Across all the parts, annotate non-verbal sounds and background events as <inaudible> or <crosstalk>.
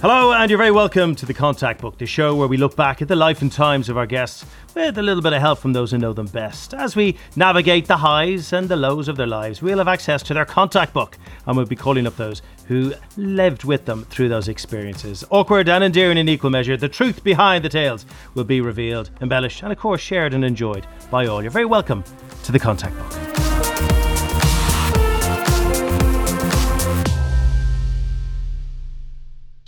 Hello, and you're very welcome to the Contact Book, the show where we look back at the life and times of our guests with a little bit of help from those who know them best. As we navigate the highs and the lows of their lives, we'll have access to their contact book and we'll be calling up those who lived with them through those experiences. Awkward and endearing in equal measure, the truth behind the tales will be revealed, embellished, and of course shared and enjoyed by all. You're very welcome to the Contact Book.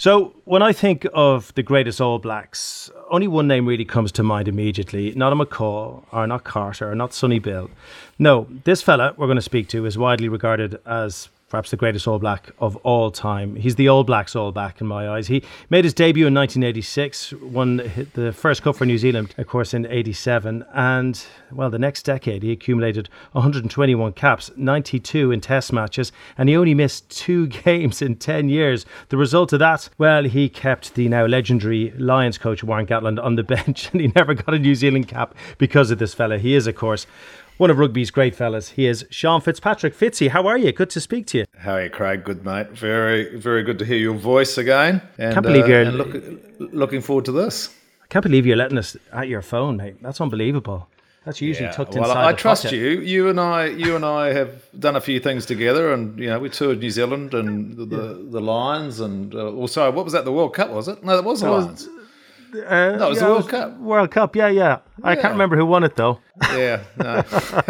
So, when I think of the greatest All Blacks, only one name really comes to mind immediately. Not a McCaw, or not Carter, or not Sonny Bill. No, this fella we're going to speak to is widely regarded as perhaps the greatest All Black of all time. He's the All Blacks All Black in my eyes. He made his debut in 1986, won the first cup for New Zealand, of course, in 87. And, well, the next decade, he accumulated 121 caps, 92 in test matches, and he only missed two <laughs> games in 10 years. The result of that, well, he kept the now legendary Lions coach Warren Gatland on the <laughs> bench, and he never got a New Zealand cap because of this fella. He is, of course, one of rugby's great fellas. He is Sean Fitzpatrick. Fitzy, how are you? Good to speak to you. How are you, Craig? Good, mate. Very, very good to hear your voice again. And, Can't believe uh, you're look, looking forward to this. I can't believe you're letting us at your phone, mate. That's unbelievable. That's usually yeah, tucked well, inside. I trust pocket. you. You and I, you and I have done a few things together, and you know we toured New Zealand and the the, the Lions, and uh, also what was that? The World Cup was it? No, that was the Lions. Uh, no, it was yeah, the World Cup. World Cup, yeah, yeah, yeah. I can't remember who won it though. Yeah, no. <laughs>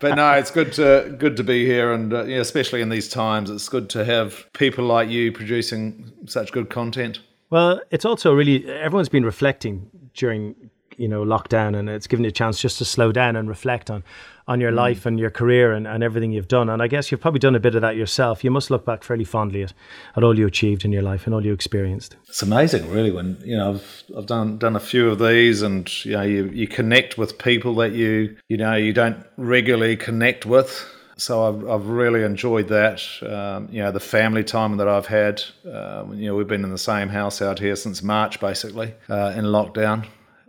but no, it's good to good to be here, and uh, yeah, especially in these times, it's good to have people like you producing such good content. Well, it's also really everyone's been reflecting during you know lockdown, and it's given you a chance just to slow down and reflect on on your mm. life and your career and, and everything you've done. And I guess you've probably done a bit of that yourself. You must look back fairly fondly at, at all you achieved in your life and all you experienced. It's amazing, really, when you know I've I've done done a few of these, and you know you you connect with people that you you know you don't regularly connect with. So I've, I've really enjoyed that. Um, you know, the family time that I've had. Um, you know, we've been in the same house out here since March, basically, uh, in lockdown.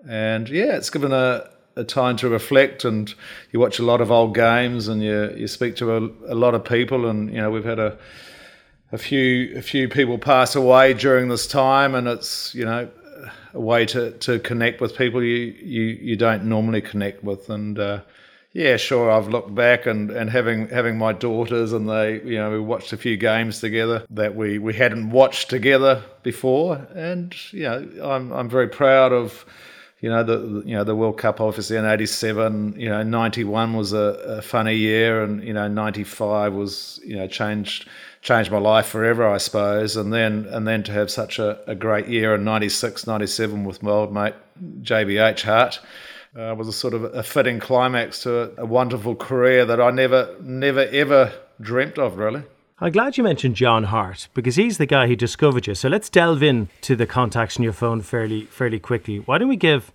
And yeah, it's given a, a time to reflect and you watch a lot of old games and you you speak to a, a lot of people and you know we've had a a few a few people pass away during this time and it's you know a way to, to connect with people you, you, you don't normally connect with. And uh, yeah sure I've looked back and, and having having my daughters and they you know we watched a few games together that we, we hadn't watched together before. And you know I'm I'm very proud of you know the you know the World Cup obviously in '87. You know '91 was a, a, funny year, and you know '95 was you know changed changed my life forever, I suppose. And then and then to have such a, a great year in '96, '97 with my old mate JBH Hart. Uh, was a sort of a fitting climax to a, a wonderful career that I never, never, ever dreamt of, really. I'm glad you mentioned John Hart because he's the guy who discovered you. So let's delve in to the contacts in your phone fairly fairly quickly. Why don't we give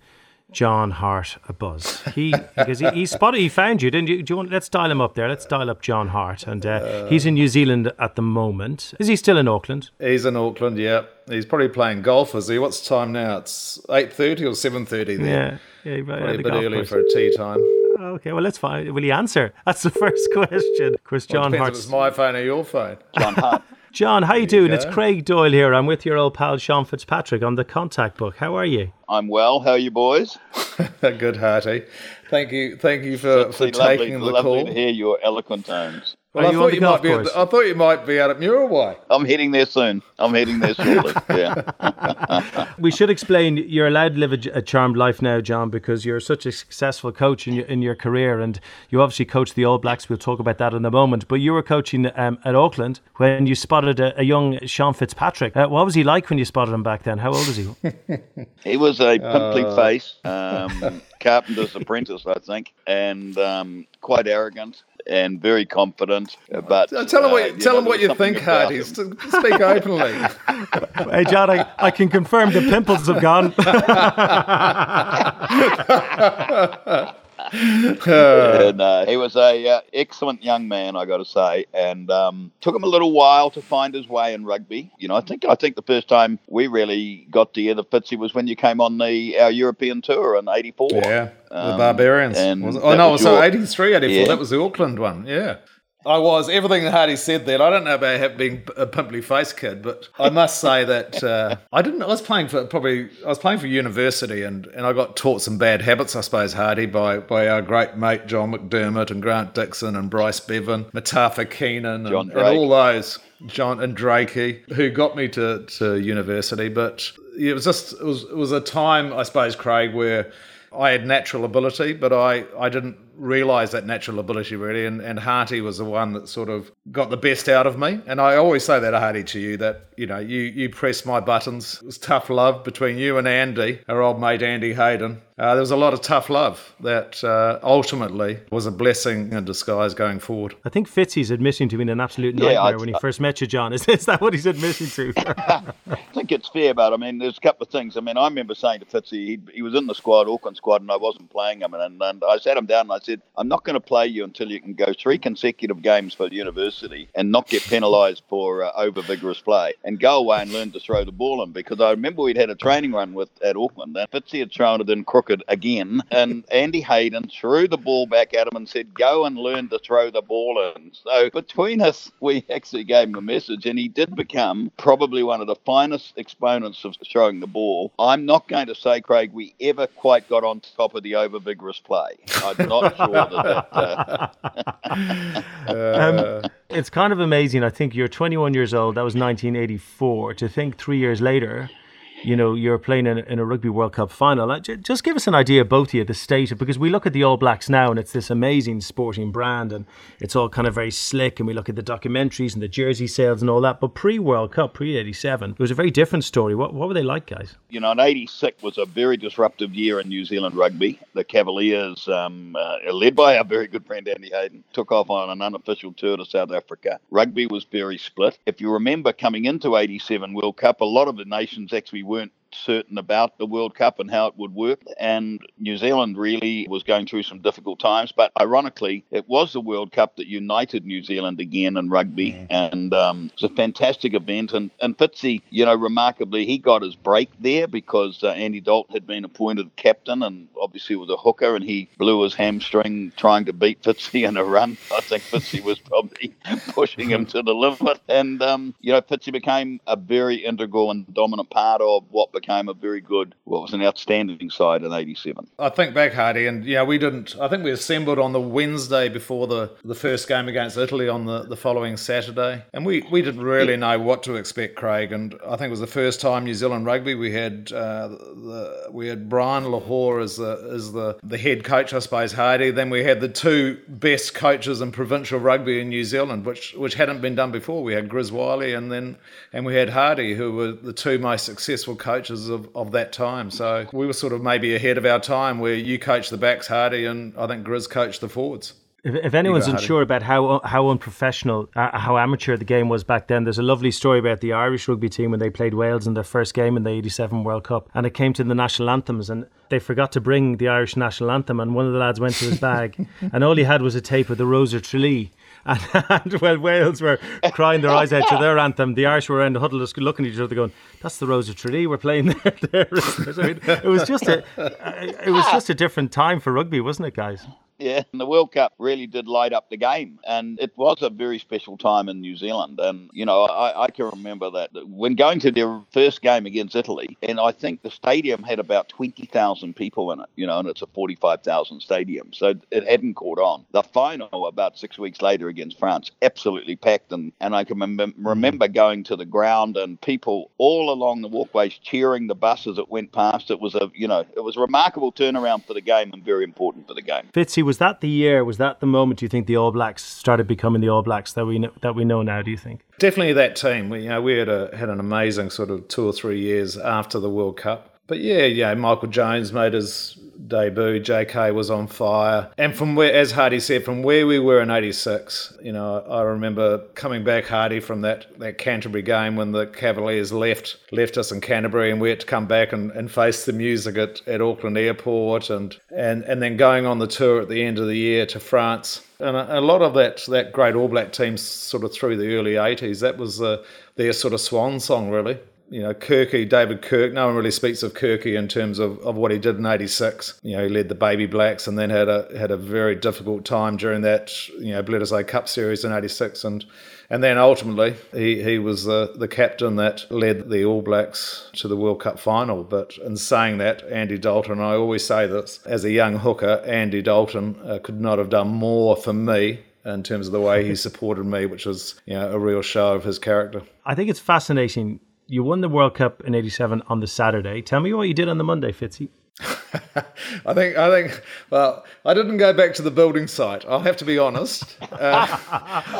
John Hart a buzz? He because he, he spotted he found you, didn't you? Do you want, let's dial him up there. Let's dial up John Hart, and uh, uh, he's in New Zealand at the moment. Is he still in Auckland? He's in Auckland. Yeah, he's probably playing golf. Is he? What's the time now? It's eight thirty or seven thirty. Yeah, yeah, probably a bit early for a tea time. Okay, well, let's find. Will he answer? That's the <laughs> first question. Of course, John well, Hart. It's my phone or your phone. John Hart. <laughs> John, how you doing? It's Craig Doyle here. I'm with your old pal Sean Fitzpatrick on the contact book. How are you? I'm well. How are you boys? <laughs> Good, Harty. Thank you, thank you for, for taking lovely, the lovely call. to hear your eloquent tones. Well, I thought, you might be the, I thought you might be out at Muriwai. I'm heading there soon. I'm heading there shortly. <laughs> Yeah. <laughs> we should explain you're allowed to live a, a, charmed life now, John, because you're such a successful coach in your, in your career. And you obviously coached the All Blacks. We'll talk about that in a moment. But you were coaching um, at Auckland when you spotted a, a young Sean Fitzpatrick. Uh, what was he like when you spotted him back then? How old was he? <laughs> he was a pimply uh... face, um, carpenter's apprentice, I think, and um, quite arrogant and very confident. But tell him what you, uh, tell know, him what you think, Hardy. Speak openly. <laughs> hey, John, I, I can confirm the pimples have gone. <laughs> <laughs> <laughs> and, uh, he was a uh, excellent young man, I got to say, and um, took him a little while to find his way in rugby. You know, I think I think the first time we really got together, Fitzy, was when you came on the our European tour in '84. Yeah, um, the Barbarians. And oh no, it was so '83, '84. Yeah. That was the Auckland one. Yeah. I was everything that Hardy said. Then I don't know about being a pimply face kid, but I must say that uh, <laughs> I didn't. I was playing for probably I was playing for university, and, and I got taught some bad habits, I suppose, Hardy, by by our great mate John McDermott and Grant Dixon and Bryce Bevan, Matafa Keenan, and, and all those. John and Drakey, who got me to, to university, but it was just it was it was a time, I suppose, Craig, where I had natural ability, but I, I didn't realise that natural ability really. And, and Harty was the one that sort of got the best out of me. And I always say that, Harty, to you, that, you know, you, you pressed my buttons. It was tough love between you and Andy, our old mate Andy Hayden. Uh, there was a lot of tough love that uh, ultimately was a blessing in disguise going forward. I think Fitzy's admitting to being an absolute nightmare yeah, when he first met you, John. Is, <laughs> is that what he's admitting to? <laughs> I think it's fair, but I mean, there's a couple of things. I mean, I remember saying to Fitzy, he, he was in the squad, Auckland squad, and I wasn't playing him. And, and I sat him down and I said, I'm not going to play you until you can go three consecutive games for the university and not get penalised for uh, over vigorous play and go away and learn to throw the ball in. Because I remember we'd had a training run with at Auckland and Fitzy had thrown it in crooked again and Andy Hayden threw the ball back at him and said, "Go and learn to throw the ball in." So between us, <laughs> we actually gave him a message, and he did become probably one of the finest exponents of throwing the ball. I'm not going to say, Craig, we ever quite got on top of the over vigorous play. I'm not sure that. that uh... <laughs> <laughs> um, it's kind of amazing. I think you're 21 years old. That was 1984. To think three years later you know, you're playing in, in, a Rugby World Cup final. Just give us an idea, both of you, the state of, because we look at the All Blacks now and it's this amazing sporting brand and it's all kind of very slick and we look at the documentaries and the jersey sales and all that. But pre World Cup, pre 87, it was a very different story. What, what were they like, guys? You know, in 86 was a very disruptive year in New Zealand rugby. The Cavaliers, um, uh, led by our very good friend Andy Hayden, took off on an unofficial tour to South Africa. Rugby was very split. If you remember coming into 87 World Cup, a lot of the nations actually weren't certain about the World Cup and how it would work. And New Zealand really was going through some difficult times. But ironically, it was the World Cup that united New Zealand again in rugby. Mm. And um, it was a fantastic event. And, and Fitzy, you know, remarkably, he got his break there because uh, Andy Dalton had been appointed captain and obviously was a hooker and he blew his hamstring trying to beat Fitzy in a run. <laughs> I think Fitzy was probably <laughs> pushing him to the limit. And, um, you know, Fitzy became a very integral and dominant part of what became a very good, what was an outstanding side in '87. I think back, Hardy, and yeah, we didn't. I think we assembled on the Wednesday before the, the first game against Italy on the, the following Saturday, and we, we didn't really know what to expect, Craig. And I think it was the first time New Zealand rugby we had uh, the, we had Brian Lochore as the as the the head coach, I suppose, Hardy. Then we had the two best coaches in provincial rugby in New Zealand, which which hadn't been done before. We had Grizz Wyllie and then and we had Hardy, who were the two most successful coaches coaches of, of that time. So we were sort of maybe ahead of our time where you coached the backs, Hardy, and I think Grizz coached the forwards. If, if anyone's unsure about how how unprofessional, uh, how amateur the game was back then, there's a lovely story about the Irish rugby team when they played Wales in their first game in the '87 World Cup, and it came to the national anthems, and they forgot to bring the Irish national anthem, and one of the lads went to his <laughs> bag, and all he had was a tape of the Rose of Tralee <laughs> and, and while Wales were crying their eyes out to their anthem, the Irish were in the huddle just looking at each other going, that's the Rose of Tralee we're playing <laughs> there. there. I mean, it was just a, uh, it was <laughs> just a different time for rugby, wasn't it, guys? Yeah, and the World Cup really did light up the game, and it was a very special time in New Zealand. And you know, I, I, can remember that when going to their first game against Italy, and I think the stadium had about twenty thousand people in it. You know, and it's a forty-five thousand stadium, so it hadn't caught on. The final about six weeks later against France, absolutely packed, and and I can remember going to the ground and people all along the walkways cheering the bus as it went past. It was a you know, it was a remarkable turnaround for the game and very important for the game. Fitzy was that the year? Was that the moment you think the All Blacks started becoming the All Blacks that we know, that we know now? Do you think? Definitely that team. We, you know, we had a, had an amazing sort of two or three years after the World Cup. But yeah, yeah, Michael Jones made his debut. JK was on fire. And from where, as Hardy said, from where we were in 86, you know, I remember coming back, Hardy, from that, that Canterbury game when the Cavaliers left left us in Canterbury and we had to come back and, and face the music at, at Auckland Airport and, and, and then going on the tour at the end of the year to France. And a, a lot of that, that great All Black team sort of through the early 80s, that was uh, their sort of swan song, really you know, Kirky, David Kirk, no one really speaks of Kirky in terms of, of what he did in 86. You know, he led the Baby Blacks and then had a had a very difficult time during that, you know, Bledisloe Cup series in 86. And and then ultimately, he, he was the, the captain that led the All Blacks to the World Cup final. But in saying that, Andy Dalton, and I always say this, as a young hooker, Andy Dalton uh, could not have done more for me in terms of the way he <laughs> supported me, which was you know, a real show of his character. I think it's fascinating. You won the World Cup in '87 on the Saturday. Tell me what you did on the Monday, Fitzy. <laughs> I think I think well, I didn't go back to the building site. I'll have to be honest. <laughs> Uh,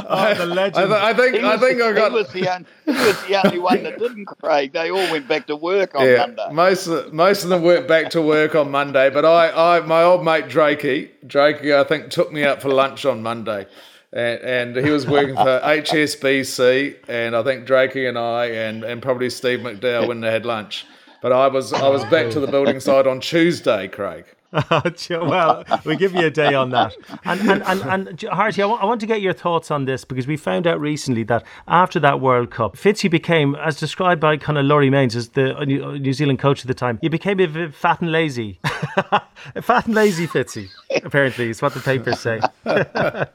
oh, the legend. I, I think He I think the, I got he was, the, un- he was the only <laughs> one that didn't, Craig. They all went back to work on yeah, Monday. most of, most of them went back to work on Monday, but I, I my old mate Drakey, Drakey I think took me out for lunch on Monday. And, and he was working for <laughs> HSBC, and I think Drakey and I, and, and probably Steve McDowell when they had lunch. But I was I was back to the building site on Tuesday, Craig. <laughs> well, we give you a day on that. And and and, and Harty, I want, to get your thoughts on this because we found out recently that after that World Cup, Fitzy became, as described by kind of Laurie Mains as the New Zealand coach at the time, he became a bit fat and lazy. <laughs> fat and lazy Fitzy, apparently, is what the papers say. <laughs> I,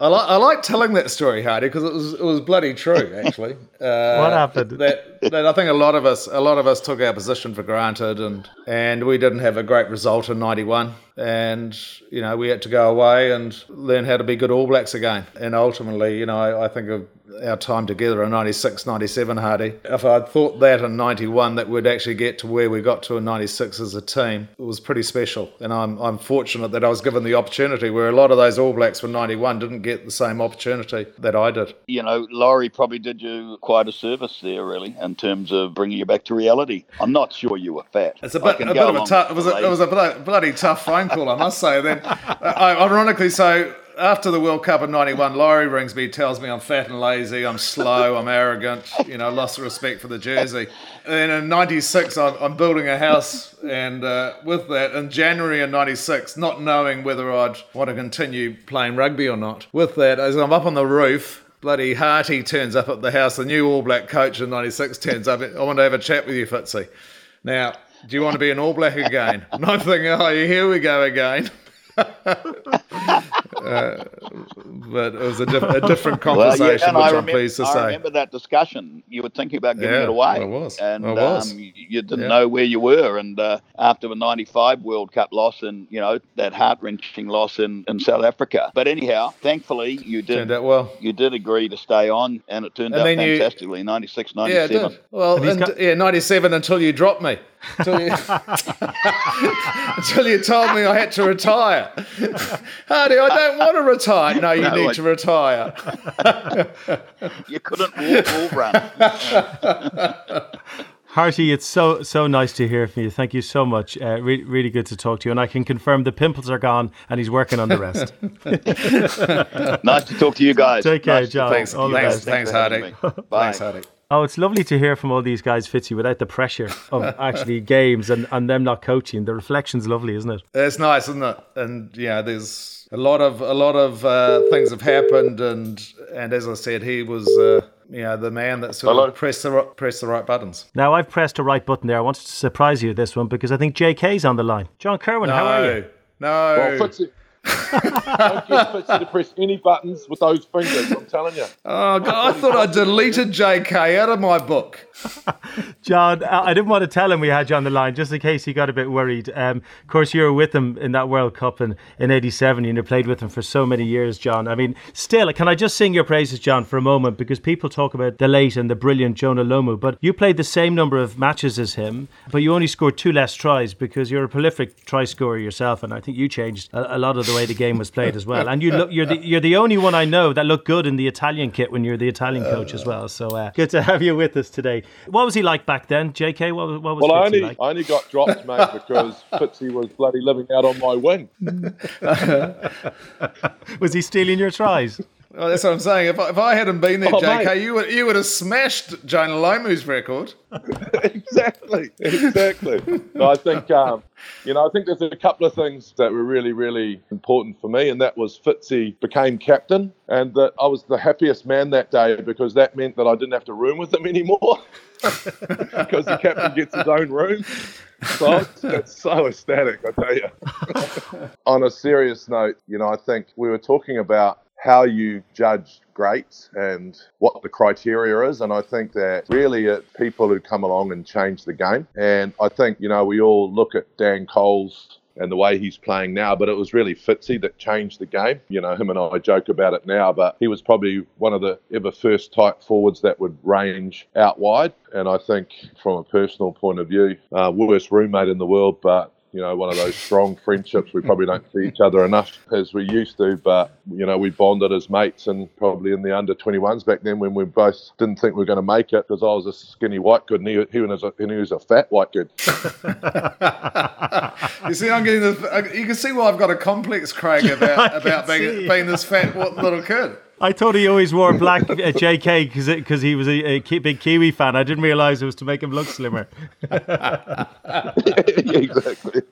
I, like, I like telling that story, Hardy, because it was it was bloody true. Actually, uh, what happened? That, <laughs> I think a lot of us a lot of us took our position for granted, and and we didn't have a great result in '91, and you know we had to go away and learn how to be good All Blacks again. And ultimately, you know, I, I think of our time together in 96, 97, Hardy. If I'd thought that in 91 that we'd actually get to where we got to in 96 as a team, it was pretty special. And I'm, I'm fortunate that I was given the opportunity where a lot of those All Blacks from 91 didn't get the same opportunity that I did. You know, Laurie probably did you quite a service there, really, in terms of bringing you back to reality. I'm not sure you were fat. It's a bit, a bit of a tough, it was a, it was a bloody tough phone call, I must say. Then, uh, ironically, so after the World Cup in '91, Laurie rings me, tells me I'm fat and lazy, I'm slow, I'm arrogant, you know, lost the respect for the jersey. And in '96, I'm, I'm, building a house, and uh, with that, in January of '96, not knowing whether I'd want to continue playing rugby or not. With that, as I'm up on the roof, bloody Harty turns up at the house. The new All Black coach in '96 turns up. I want to have a chat with you, Fitzy. Now, do you want to be an All Black again? I'm thinking, oh, here we go again. <laughs> uh, but it was a, diff- a different conversation, well, yeah, which I am pleased to I say. I remember that discussion. You were thinking about giving yeah, it away. I was. And I was. Um, you didn't yeah. know where you were. And uh, after the 95 World Cup loss and, you know, that heart-wrenching loss in, in South Africa. But anyhow, thankfully, you did turned out well. You did agree to stay on, and it turned and out fantastically, you, 96, 97. Yeah, well, and, got- yeah, 97 until you dropped me. Until you, until you told me I had to retire. Hardy, I don't want to retire. No, you no, need I, to retire. <laughs> you couldn't walk or run. Harty, it's so so nice to hear from you. Thank you so much. Uh, re- really good to talk to you, and I can confirm the pimples are gone, and he's working on the rest. <laughs> nice to talk to you guys. Take care, nice John. Thanks, all thanks, thanks, Hardy. Thanks, Hardy. Oh, it's lovely to hear from all these guys, Fitzy, without the pressure of <laughs> actually games and, and them not coaching. The reflection's lovely, isn't it? It's nice, isn't it? And yeah, there's a lot of a lot of uh, things have happened, and and as I said, he was. Uh, you know, the man that sort Hello. of pressed the, pressed the right buttons. Now, I've pressed the right button there. I wanted to surprise you with this one because I think JK's on the line. John Kirwan, no, how are you? No. Well, Fitzy, don't get Fitzy to press any buttons with those fingers, I'm telling you. Oh, God, I thought I deleted JK out of my book. <laughs> John, I didn't want to tell him we had you on the line just in case he got a bit worried. Um, of course, you were with him in that World Cup in, in 87 and you played with him for so many years, John. I mean, still, can I just sing your praises, John, for a moment? Because people talk about the late and the brilliant Jonah Lomu, but you played the same number of matches as him, but you only scored two less tries because you're a prolific try scorer yourself, and I think you changed a, a lot of the way the game was played as well. And you look, you're the you're the only one I know that looked good in the Italian kit when you're the Italian coach as well. So uh, good to have you with us today. What was he like back then, J.K.? What, what was well, I only like? I only got dropped, mate, <laughs> because Fitzy was bloody living out on my wing. <laughs> was he stealing your tries? Well, that's what I'm saying. If I, if I hadn't been there, Oh, JK, mate. you would you would have smashed Jonah Lomu's record. <laughs> exactly, exactly. So I think, um, you know, I think there's a couple of things that were really, really important for me, and that was Fitzy became captain, and that I was the happiest man that day because that meant that I didn't have to room with him anymore <laughs> because the captain gets his own room. So it's, it's so ecstatic, I tell you. <laughs> On a serious note, you know, I think we were talking about how you judge greats and what the criteria is. And I think that really it's people who come along and change the game. And I think, you know, we all look at Dane Coles and the way he's playing now, but it was really Fitzy that changed the game. You know, him and I joke about it now, but he was probably one of the ever first type forwards that would range out wide. And I think from a personal point of view, uh, worst roommate in the world, but you know, one of those strong friendships. We probably don't see each other enough as we used to, but, you know, we bonded as mates and probably in the under 21s back then when we both didn't think we were going to make it because I was a skinny white kid and he, he, was, a, and he was a fat white kid. <laughs> You see, I'm getting the. You can see why I've got a complex, Craig, about <laughs> about being being this fat little kid. I thought he always wore black at JK because because he was a, a ki- big Kiwi fan. I didn't realize it was to make him look slimmer. <laughs> yeah, exactly.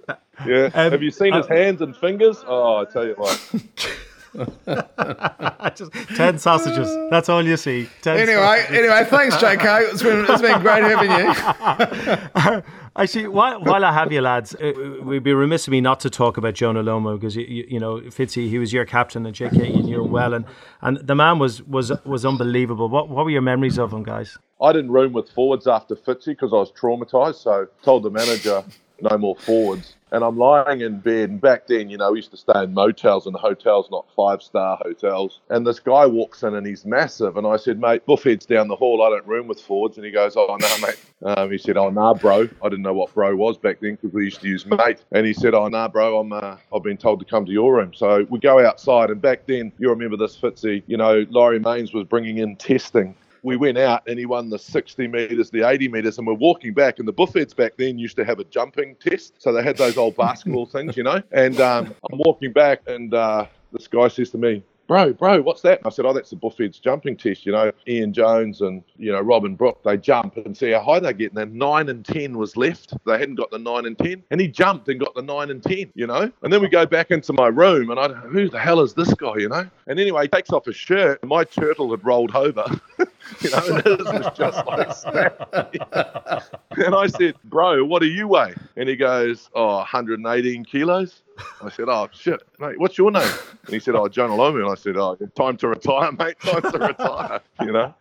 Yeah. Um, Have you seen his uh, hands and fingers? Oh, I tell you what. <laughs> <laughs> Just ten sausages. That's all you see. Ten Anyway, anyway, thanks, JK. It's been it's been great having you. <laughs> Actually, while, while I have you, lads, uh, we'd be remiss of me not to talk about Jonah Lomu because you, you, you know Fitzy, he was your captain and JK, you knew him well, and, and the man was was was unbelievable. What what were your memories of him, guys? I didn't room with forwards after Fitzy because I was traumatised. So told the manager no more forwards. And I'm lying in bed. And back then, you know, we used to stay in motels and hotels, not five star hotels. And this guy walks in and he's massive. And I said, mate, Buffhead's down the hall. I don't room with Fords. And he goes, oh, no, mate. Um, he said, oh, nah, bro. I didn't know what bro was back then because we used to use mate. And he said, oh, nah, bro, I'm, uh, I've been told to come to your room. So we go outside. And back then, you remember this, Fitzy, you know, Laurie Mains was bringing in testing we went out and he won the 60 metres, the 80 metres, and we're walking back. And the Buffheads back then used to have a jumping test. So they had those old basketball things, you know. And um, I'm walking back and uh, this guy says to me, Bro, bro, what's that? And I said, Oh, that's the Buffheads jumping test. You know, Ian Jones and, you know, Robin Brooke, they jump and see how high they get. And then nine and 10 was left. They hadn't got the nine and 10. And he jumped and got the nine and 10, you know. And then we go back into my room and I, who the hell is this guy, you know? And anyway, he takes off his shirt my turtle had rolled over. <laughs> you know, and was just like snap. <laughs> and I said, Bro, what do you weigh? And he goes, Oh, 118 kilos. <laughs> I said, Oh, shit, mate, what's your name? And he said, Oh, Jonah Lomu. And I said, Oh, time to retire, mate, time to retire, <laughs> you know?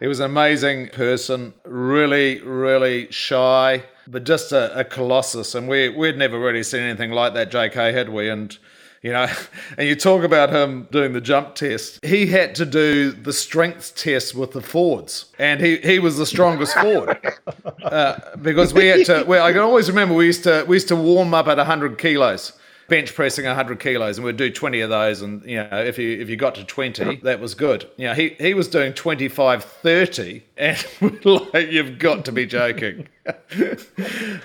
He was an amazing person, really, really shy, but just a, a colossus. And we we'd never really seen anything like that, JK, had we? And you know, <laughs> and you talk about him doing the jump test. He had to do the strength test with the Fords, and he, he was the strongest forward uh, because we had to. Well, I can always remember we used to we used to warm up at hundred kilos bench pressing 100 kilos and we'd do 20 of those and you know if you if you got to 20 that was good. You know he he was doing 25 30 and <laughs> we're like you've got to be joking. <laughs>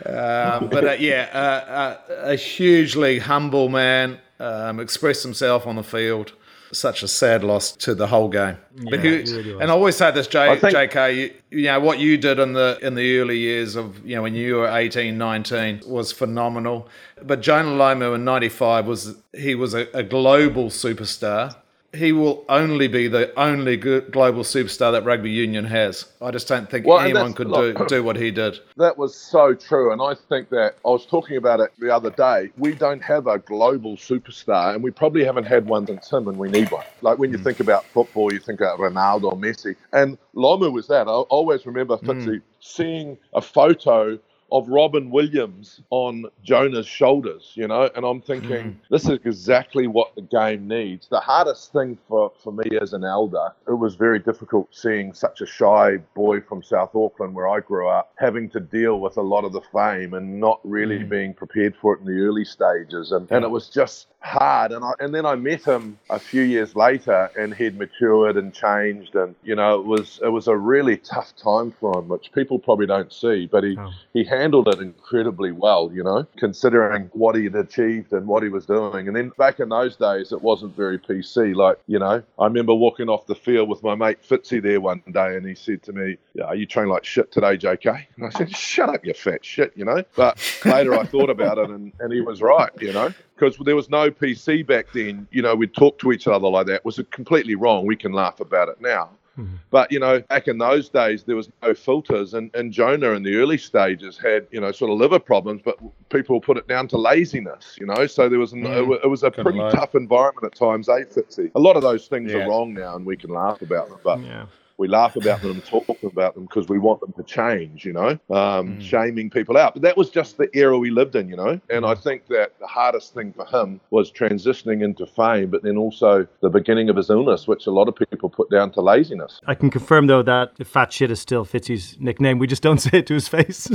Um, but uh, yeah uh, uh, a hugely humble man um, expressed himself on the field such a sad loss to the whole game. but he, he really and I always say this, J, I think- JK, you, you know what you did in the in the early years of you know when you were 18, 19 was phenomenal. But Jonah Lomu in '95 was he was a, a global superstar. He will only be the only global superstar that rugby union has. I just don't think Well, anyone could do, do what he did. That was so true. And I think that I was talking about it the other day. We don't have a global superstar, and we probably haven't had one since him, and we need one. Like when you hmm. think about football, you think about Ronaldo or Messi. And Lomu was that. I always remember hmm. Fitzy seeing a photo of Robin Williams on Jonah's shoulders, you know, and I'm thinking mm. this is exactly what the game needs. The hardest thing for, for me as an elder, it was very difficult seeing such a shy boy from South Auckland where I grew up having to deal with a lot of the fame and not really mm. being prepared for it in the early stages. And, and it was just hard. And I, and then I met him a few years later and he'd matured and changed. And, you know, it was, it was a really tough time for him, which people probably don't see, but he, Oh. he handled it incredibly well, you know, considering what he had achieved and what he was doing. And then back in those days, it wasn't very PC. Like, you know, I remember walking off the field with my mate Fitzy there one day, and he said to me, yeah, "Are you training like shit today, JK?" And I said, "Shut up, you fat shit," you know. But later I thought about it, and, and he was right, you know because there was no PC back then. You know, we'd talk to each other like that. It was completely wrong. We can laugh about it now. Mm-hmm. But, you know, back in those days, there was no filters. And, and Jonah in the early stages had, you know, sort of liver problems, but people put it down to laziness, you know. So there was, mm. it, it was a pretty tough environment at times, eh, Fitzy? A lot of those things yeah. are wrong now and we can laugh about them. But yeah we laugh about them and talk about them because we want them to change, you know, um, mm. shaming people out. But that was just the era we lived in, you know. And I think that the hardest thing for him was transitioning into fame, but then also the beginning of his illness, which a lot of people put down to laziness. I can confirm, though, that fat shit is still Fitzy's nickname. We just don't <laughs> say it to his face.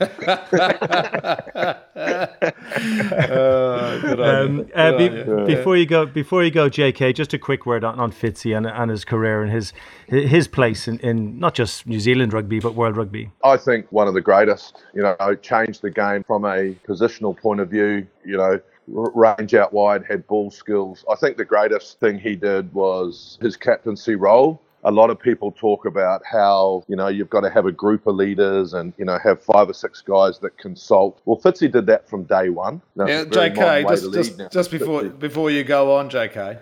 <laughs> <laughs> uh, um, uh, be, before you go, before you go, J.K., just a quick word on, on Fitzy and, and his career and his his place in, in not just New Zealand rugby but world rugby? I think one of the greatest. You know, changed the game from a positional point of view. You know, range out wide, had ball skills. I think the greatest thing he did was his captaincy role. A lot of people talk about how, you know, you've got to have a group of leaders and, you know, have five or six guys that consult. Well, Fitzy did that from day one. yeah, JK, just, just, just before, before you go on, JK,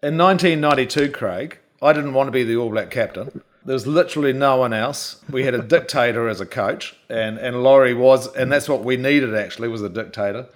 in 1992, Craig, I didn't want to be the All Black captain. There was literally no one else. We had a <laughs> dictator as a coach, and, and Laurie was, and that's what we needed actually was a dictator.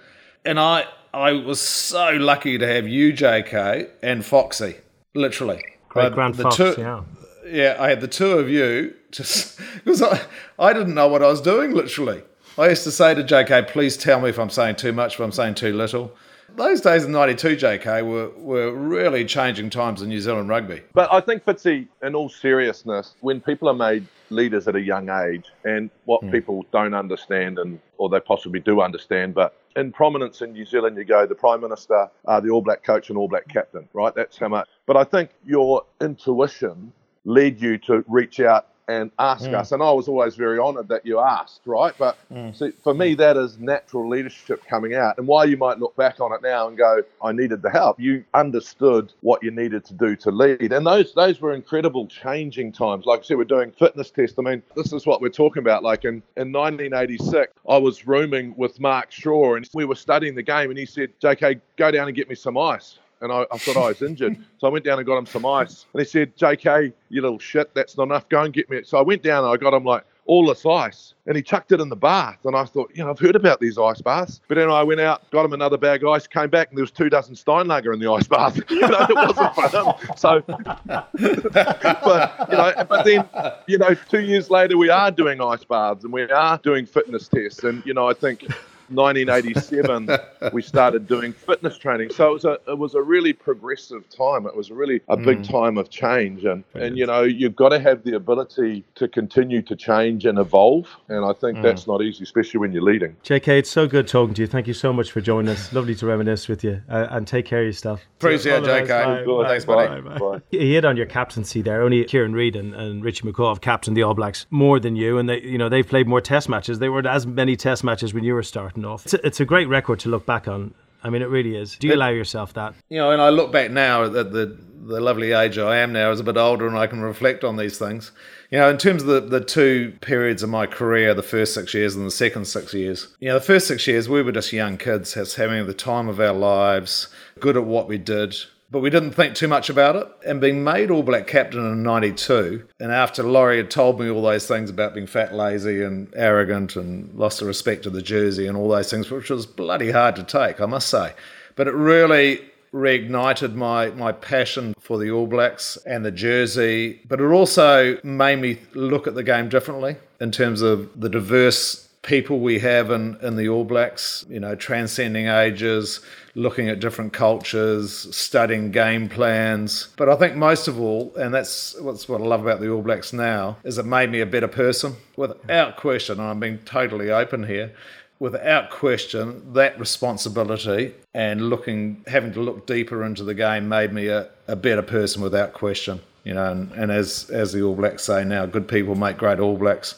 And I I was so lucky to have you, JK, and Foxy, literally. Great Grant Fox, two, yeah. Yeah, I had the two of you just <laughs> because I, I didn't know what I was doing, literally. I used to say to JK, please tell me if I'm saying too much, if I'm saying too little those days in '92, JK, were were really changing times in New Zealand rugby. But I think, Fitzy, in all seriousness, when people are made leaders at a young age, and what mm. people don't understand, and or they possibly do understand, but in prominence in New Zealand, you go the Prime Minister, uh, the All Black coach, and All Black captain, right? That's how much. But I think your intuition led you to reach out and ask mm. us. And I was always very honoured that you asked, right? But mm. see, for me, that is natural leadership coming out. And while you might look back on it now and go, I needed the help, you understood what you needed to do to lead. And those those were incredible changing times. Like I said, we're doing fitness tests. I mean, this is what we're talking about. Like in, in 1986, I was rooming with Mark Shaw and we were studying the game and he said, JK, go down and get me some ice and I, I thought oh, I was injured. <laughs> So I went down and got him some ice. And he said, JK, you little shit, that's not enough. Go and get me it. So I went down and I got him like all this ice. And he chucked it in the bath. And I thought, you know, I've heard about these ice baths. But then I went out, got him another bag of ice, came back, and there was two dozen Steinlager in the ice bath. <laughs> you know, it wasn't for him. So, <laughs> but, you know, but then, you know, two years later, we are doing ice baths and we are doing fitness tests. And, you know, I think 1987 we started doing fitness training. So it was a it was a really progressive time. It was really a big mm. time of change, and and you know you've got to have the ability to continue to change and evolve. And I think mm. that's not easy, especially when you're leading. JK, it's so good talking to you. Thank you so much for joining us. Lovely to reminisce with you, uh, and take care of yourself. Appreciate it, JK. Bye. Thanks, buddy. Bye, bye. <laughs> You hit on your captaincy there. Only Kieran Read and, and Richie McCaw have captained the All Blacks more than you, and they you know they've played more Test matches. They weren't as many Test matches when you were starting off. It's a, it's a great record to look back on. I mean, it really is. Do you allow yourself that? You know, and I look back now at the, the lovely age I am now as a bit older and I can reflect on these things. You know, in terms of the, the two periods of my career, the first six years and the second six years, you know, the first six years, we were just young kids, having the time of our lives, good at what we did, but we didn't think too much about it. And being made All Black captain in 92, and after Laurie had told me all those things about being fat, lazy, and arrogant, and lost the respect of the jersey, and all those things, which was bloody hard to take, I must say. But it really reignited my, my passion for the All Blacks and the jersey, but it also made me look at the game differently in terms of the diverse people we have in, in the All Blacks, you know, transcending ages, looking at different cultures, studying game plans. But I think most of all, and that's what's what I love about the All Blacks now, is it made me a better person. Without question, and I'm being totally open here, without question, that responsibility and looking having to look deeper into the game made me a, a better person without question. You know, and, and as as the All Blacks say now, good people make great All Blacks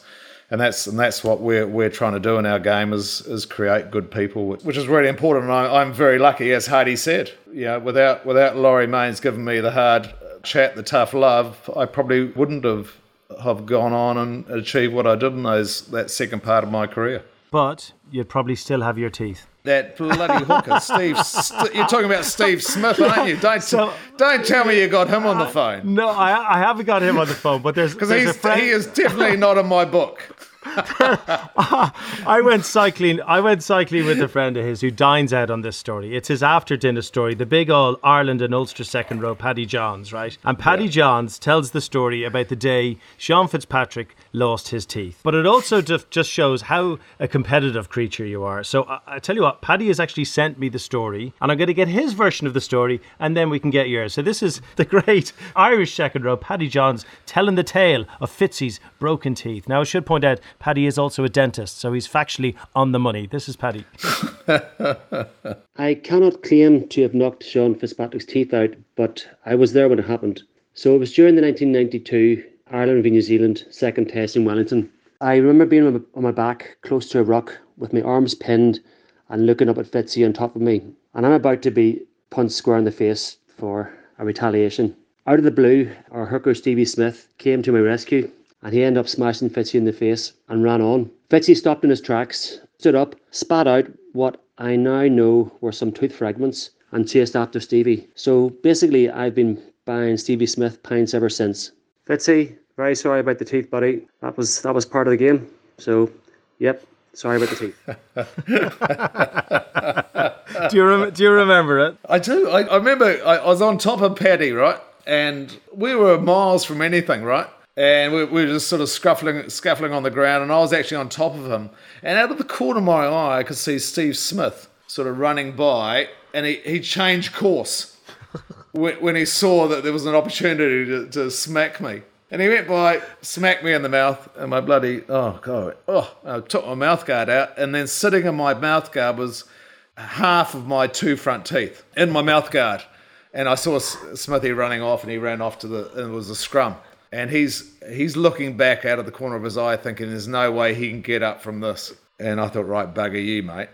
and that's and that's what we're we're trying to do in our game is is create good people, which is really important. And I, I'm very lucky, as Hardy said. You know, without without Laurie Mains giving me the hard chat, the tough love, I probably wouldn't have have gone on and achieved what I did in those that second part of my career. But you'd probably still have your teeth. That bloody hooker, <laughs> Steve. St- you're talking about Steve Smith, aren't you? Don't So- don't tell me you got him on the phone No, I, I haven't got him on the phone, but there's, <laughs> because he is definitely not in my book. <laughs> I went cycling. I went cycling with a friend of his who dines out on this story. It's his after dinner story. The big old Ireland and Ulster second row, Paddy Johns, right? And Paddy Johns tells the story about the day Sean Fitzpatrick lost his teeth. But it also just just shows how a competitive creature you are. So I, I tell you what, Paddy has actually sent me the story, and I'm going to get his version of the story, and then we can get yours. So this is the great <laughs> Irish second row, Paddy Johns, telling the tale of Fitzy's broken teeth. Now I should point out, Paddy is also a dentist, so he's factually on the money. This is Paddy. <laughs> I cannot claim to have knocked Sean Fitzpatrick's teeth out, but I was there when it happened. So it was during the 1992 Ireland v New Zealand second test in Wellington. I remember being on my, back close to a rock with my arms pinned and looking up at Fitzy on top of me. And I'm about to be punched square in the face for a retaliation. Out of the blue, our hooker Stevie Smith came to my rescue and he ended up smashing Fitzy in the face and ran on. Fitzy stopped in his tracks, stood up, spat out what I now know were some tooth fragments, and chased after Stevie. So basically, I've been buying Stevie Smith pints ever since. Fitzy, very sorry about the teeth, buddy. That was that was part of the game. So, yep, sorry about the teeth. <laughs> Do you rem- do you remember it? I do. I, I remember I, I was on top of Paddy, right? And we were miles from anything, right? And we, we were just sort of scuffling, scuffling on the ground, and I was actually on top of him. And out of the corner of my eye, I could see Steve Smith sort of running by, and he, he changed course <laughs> when, when he saw that there was an opportunity to, to smack me. And he went by, smacked me in the mouth, and my bloody, oh, God. Oh, I took my mouth guard out, and then sitting in my mouth guard was half of my two front teeth in my mouth guard. And I saw Smithy running off, and he ran off to the, and it was a scrum. And he's he's looking back out of the corner of his eye, thinking, "There's no way he can get up from this." And I thought, "Right, bugger you, mate."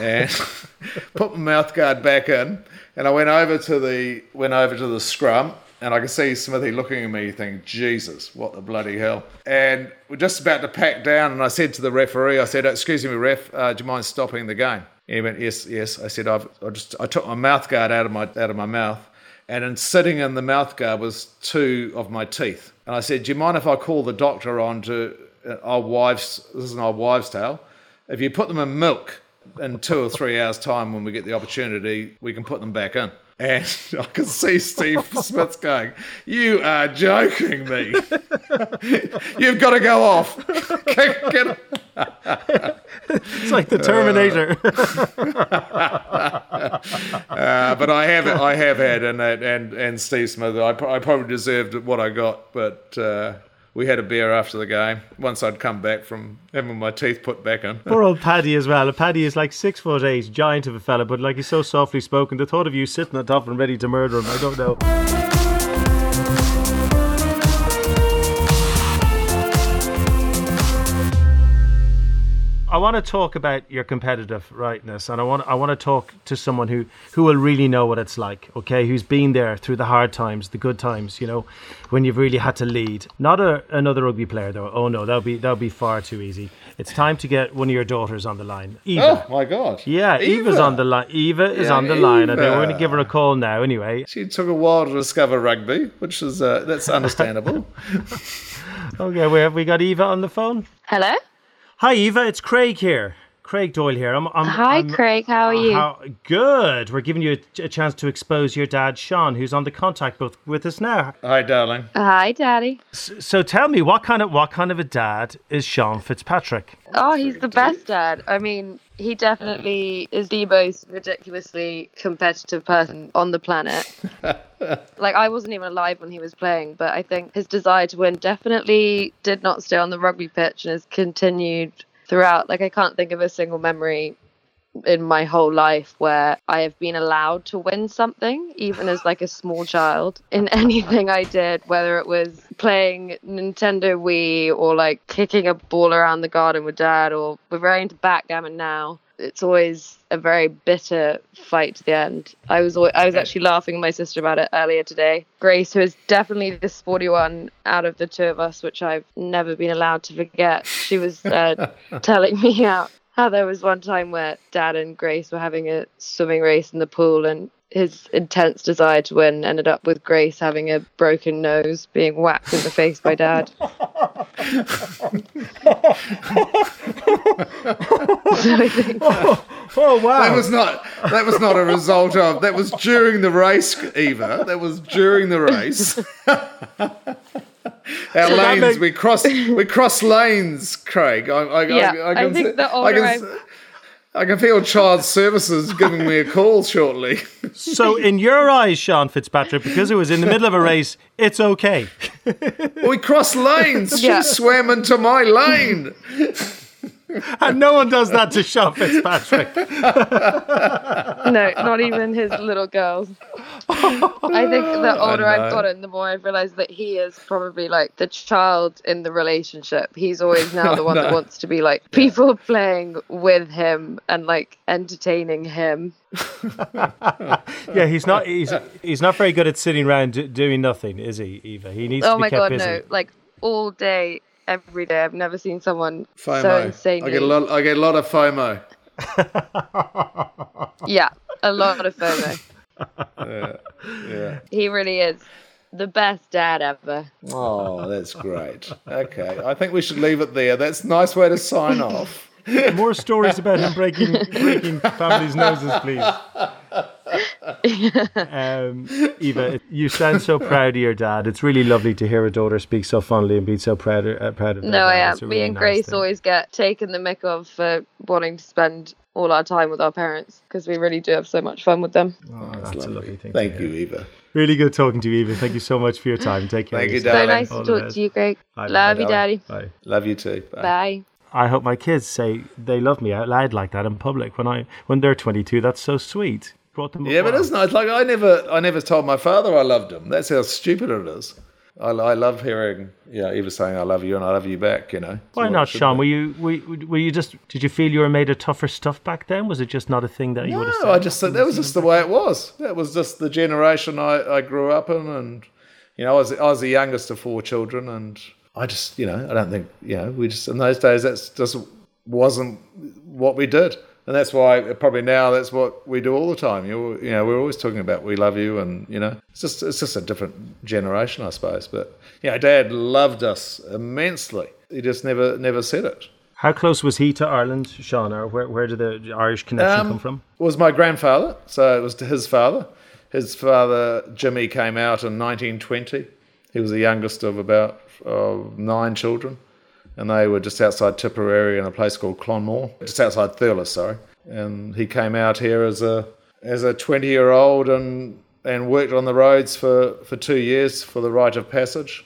And <laughs> put my mouth guard back in, and I went over to the went over to the scrum, and I could see Smithy looking at me, thinking, "Jesus, what the bloody hell!" And we're just about to pack down, and I said to the referee, "I said, excuse me, ref, uh, do you mind stopping the game?" And he went, "Yes, yes." I said, "I've I just I took my mouth guard out of my out of my mouth." and in sitting in the mouth guard was two of my teeth. And I said, "Do you mind if I call the doctor on to uh, our wives? This is an old wives' tale. If you put them in milk in two or three hours' time, when we get the opportunity, we can put them back in." And <laughs> I could see Steve Smith going, "You are joking me. <laughs> You've got to go off. <laughs> It's like the Terminator. Uh, but I have I have had and and and Steve Smith. I, I probably deserved what I got, but uh, we had a beer after the game. Once I'd come back from having my teeth put back in. Poor old Paddy as well. Paddy is like six foot eight, giant of a fella, but like he's so softly spoken. The thought of you sitting on top and ready to murder him, I don't know. I want to talk about your competitive rightness, and I want I want to talk to someone who who will really know what it's like. Okay, who's been there through the hard times, the good times. You know, when you've really had to lead. Not a, another rugby player though. Oh no, that'll be that'll be far too easy. It's time to get one of your daughters on the line, Eva. Oh my god! Yeah, Eva's Eva. on the line. Eva is Yeah, on the line, and we're going to give her a call now. Anyway, She took a while to discover rugby, which is uh, that's <laughs> understandable. okay, where have we got Eva on the phone? Hello. Hi, Eva. It's Craig here. Craig Doyle here. I'm, I'm, Hi, I'm- Craig. How are uh, you? How, good. We're giving you a, a chance to expose your dad, Sean, who's on the contact booth with us now. Hi, darling. Hi, Daddy. So tell me, what kind of what kind of a dad is Sean Fitzpatrick? Oh, he's the best dad. I mean, he definitely is the most ridiculously competitive person on the planet. <laughs> like, I wasn't even alive when he was playing, but I think his desire to win definitely did not stay on the rugby pitch and has continued throughout. Like, I can't think of a single memory in my whole life where I have been allowed to win something, even as like a small <laughs> child, in anything I did, whether it was playing Nintendo Wii or like kicking a ball around the garden with dad, or we're very into backgammon now. It's always a very bitter fight to the end. I was I was actually laughing with my sister about it earlier today. Grace, who is definitely the sporty one out of the two of us, which I've never been allowed to forget, she was uh, <laughs> telling me how how there was one time where Dad and Grace were having a swimming race in the pool, and his intense desire to win ended up with Grace having a broken nose, being whacked in the face by Dad. <laughs> so I think Oh, oh wow! That was not. That was not a result of. That was during the race, Eva. That was during the race. <laughs> Our lanes. make- We cross. We cross lanes, Craig. I, I, Yeah, I, I, I think see- the I older can, I've- s- I can feel Child Services giving me a call shortly. <laughs> so, in your eyes, Sean Fitzpatrick, because it was in the middle of a race, it's okay. <laughs> we crossed lanes. Yeah. She swam into my lane. <laughs> And no one does that to Sean Fitzpatrick. no, not even his little girls. I think the <laughs> older I've gotten, the more I've realized that he is probably like the child in the relationship. He's always <laughs> now the one that wants to be like people <laughs> playing with him and like entertaining him. Yeah, he's not. He's he's not very good at sitting around d- doing nothing, is he, Eva? He needs Oh to be my god, busy. no! Like all day, every day. I've never seen someone so FOMO. insanely. I get a lot. I get a lot of FOMO. Yeah, a lot of FOMO. Yeah. He really is the best dad ever. Oh, that's great. Okay, I think we should leave it there. That's a nice way to sign off. More stories about him breaking breaking families' noses, please. Um, Eva, you sound so proud of your dad. It's really lovely to hear a daughter speak so fondly and be so proud of, uh, proud of their No, I am. It's a Me and nice Grace thing. always get taken the mick of for wanting to spend all our time with our parents because we really do have so much fun with them. Oh, that's a lovely thing. Thank you, Eva. Really good talking to you, Eva. Thank you so much for your time. Take care. Thank you, yourself. So nice All to talk to you, Greg. Bye, Love bye, you, darling. Daddy. Bye. Love you too. Bye. Bye. I hope my kids say they love me out loud like that in public when I when they're 22. That's so sweet. Brought them Yeah, but it's nice. Like I never, I never told my father I loved him. That's how stupid it is. I, I love hearing, yeah, Eva saying I love you and I love you back. You know. Why not, Sean? be. Were you were, were you just did you feel you were made of tougher stuff back then? Was it just not a thing that you would have said? No, I just that was just the way it was. That was just the generation I, I grew up in, and you know, I was I was the youngest of four children, and I just, you know, I don't think, you know, we just in those days that's just wasn't what we did, and that's why probably now that's what we do all the time. You know, you know, we're always talking about we love you, and you know, it's just it's just a different generation, I suppose. But you know, Dad loved us immensely. He just never never said it. How close was he to Ireland, Sean? Or where where did the Irish connection Um, come from? It was my grandfather, so it was to his father. His father, Jimmy, came out in 1920. He was the youngest of about uh, nine children, and they were just outside Tipperary in a place called Clonmore, just outside Thurles, sorry. And he came out here as a as a 20 year old and and worked on the roads for, for two years for the rite of passage,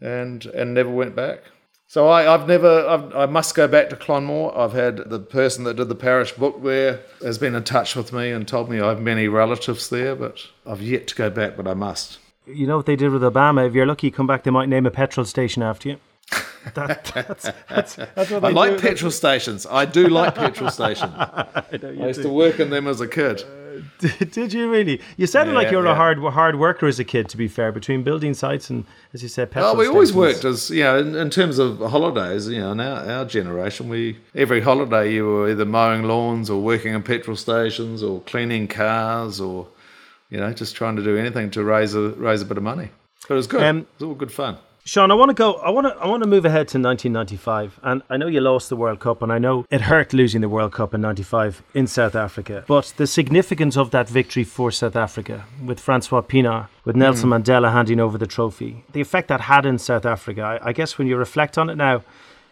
and and never went back. So I, I've never, I've, I must go back to Clonmore. I've had the person that did the parish book there has been in touch with me and told me I have many relatives there, but I've yet to go back, but I must. You know what they did with Obama? If you're lucky, you come back, they might name a petrol station after you. <laughs> That, that's, that's, that's what I like do. petrol stations. I do like petrol <laughs> stations. I I used do. to work in them as a kid. <laughs> Did you really? You sounded like you were yeah. a hard hard worker as a kid. To be fair, between building sites and, as you said, petrol Oh, we always worked as you know, in, in terms of holidays. You know, in our, our generation, we every holiday you were either mowing lawns or working in petrol stations or cleaning cars or you know just trying to do anything to raise a raise a bit of money. But it was good. Um, it was all good fun. Sean, I want to go. I want to. I want to move ahead to 1995, and I know you lost the World Cup, and I know it hurt losing the World Cup in '95 in South Africa. But the significance of that victory for South Africa, with Francois Pienaar, with hmm. Nelson Mandela handing over the trophy, the effect that had in South Africa. I, I guess when you reflect on it now,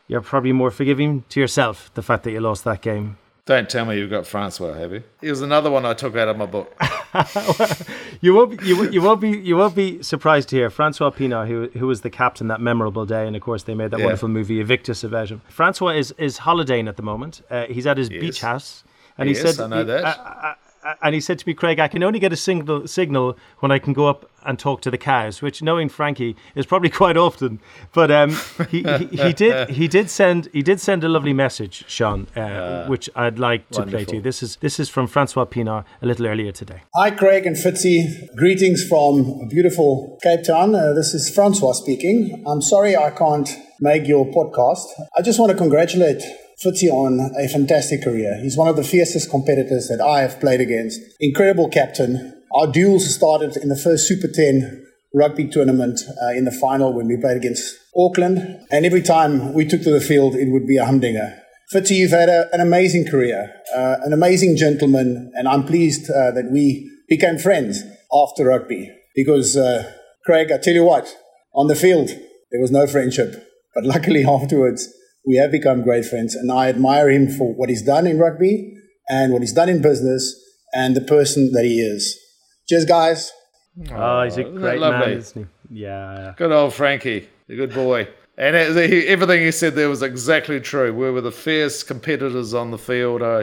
you're probably more forgiving to yourself the fact that you lost that game. Don't tell me you've got Francois, have you? He was another one I took out of my book. <laughs> <laughs> You won't, be- you, won't- you won't be, you won't be surprised to hear Francois Pienaar, who, who was the captain that memorable day, and of course they made that Yeah. wonderful movie Invictus about him. Francois is, is holidaying at the moment. Uh, he's at his beach house, And yes, he said, I know he- that. I- I- and he said to me, Craig, I can only get a signal signal when I can go up and talk to the cows, which, knowing Frankie, is probably <laughs> quite often. But um, he, he, he <laughs> did he did send he did send a lovely message, Sean, uh, which I'd like to play to you. This is this is from Francois Pienaar a little earlier today. Hi, Craig and Fitzy. Greetings from beautiful Cape Town. Uh, this is Francois speaking. I'm sorry I can't make your podcast. I just want to congratulate Fitzy on a fantastic career. He's one of the fiercest competitors that I have played against. Incredible captain. Our duels started in the first Super 10 rugby tournament uh, in the final when we played against Auckland. And every time we took to the field, it would be a humdinger. Fitzy, you've had a, an amazing career, uh, an amazing gentleman, and I'm pleased uh, that we became friends after rugby. Because, uh, Craig, I tell you what, on the field, there was no friendship. But luckily, <laughs> afterwards, we have become great friends, and I admire him for what he's done in rugby and what he's done in business and the person that he is. Cheers, guys. Oh, he's a great man, isn't he? Yeah. Good old Frankie, a good boy. And it, he, everything he said there was exactly true. We were the fierce competitors on the field. I,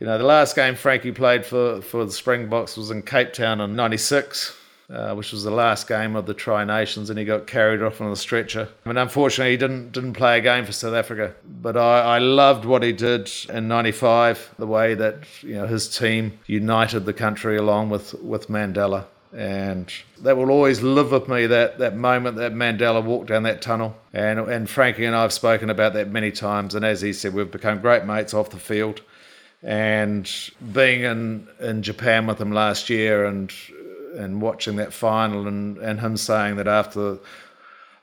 you know, the last game Frankie played for, for the Springboks was in Cape Town in '96, uh, which was the last game of the Tri Nations, and he got carried off on a stretcher. And unfortunately, he didn't didn't play a game for South Africa. But I, I loved what he did in '95, the way that you know his team united the country along with with Mandela and that will always live with me that, that moment that Mandela walked down that tunnel and and Frankie and I have spoken about that many times and as he said we've become great mates off the field and being in, in Japan with him last year and and watching that final and, and him saying that after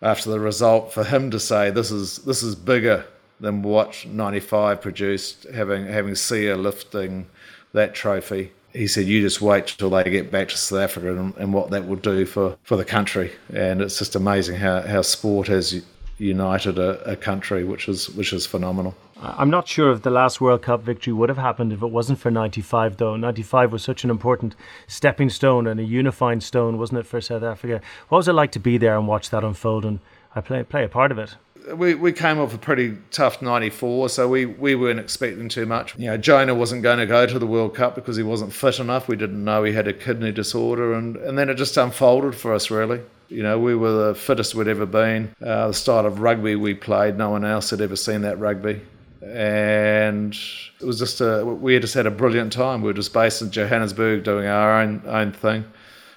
after the result for him to say this is this is bigger than what 95 produced having having Siya lifting that trophy. He said you just wait till they get back to South Africa and, and what that will do for, for the country. And it's just amazing how, how sport has united a, a country which is which is phenomenal I'm not sure if the last World Cup victory would have happened if it wasn't for 95, though. 95 was such an important stepping stone and a unifying stone, wasn't it, for South Africa? What was it like to be there and watch that unfold? And I play, play a part of it. we, we came off a pretty tough 94, so we, we weren't expecting too much. You know, Jonah wasn't going to go to the World Cup because he wasn't fit enough. We didn't know he had a kidney disorder, and, and then it just unfolded for us, really. You know, we were the fittest we'd ever been. Uh, the style of rugby we played, no one else had ever seen that rugby. And it was just a, we just had a brilliant time. We were just based in Johannesburg doing our own, own thing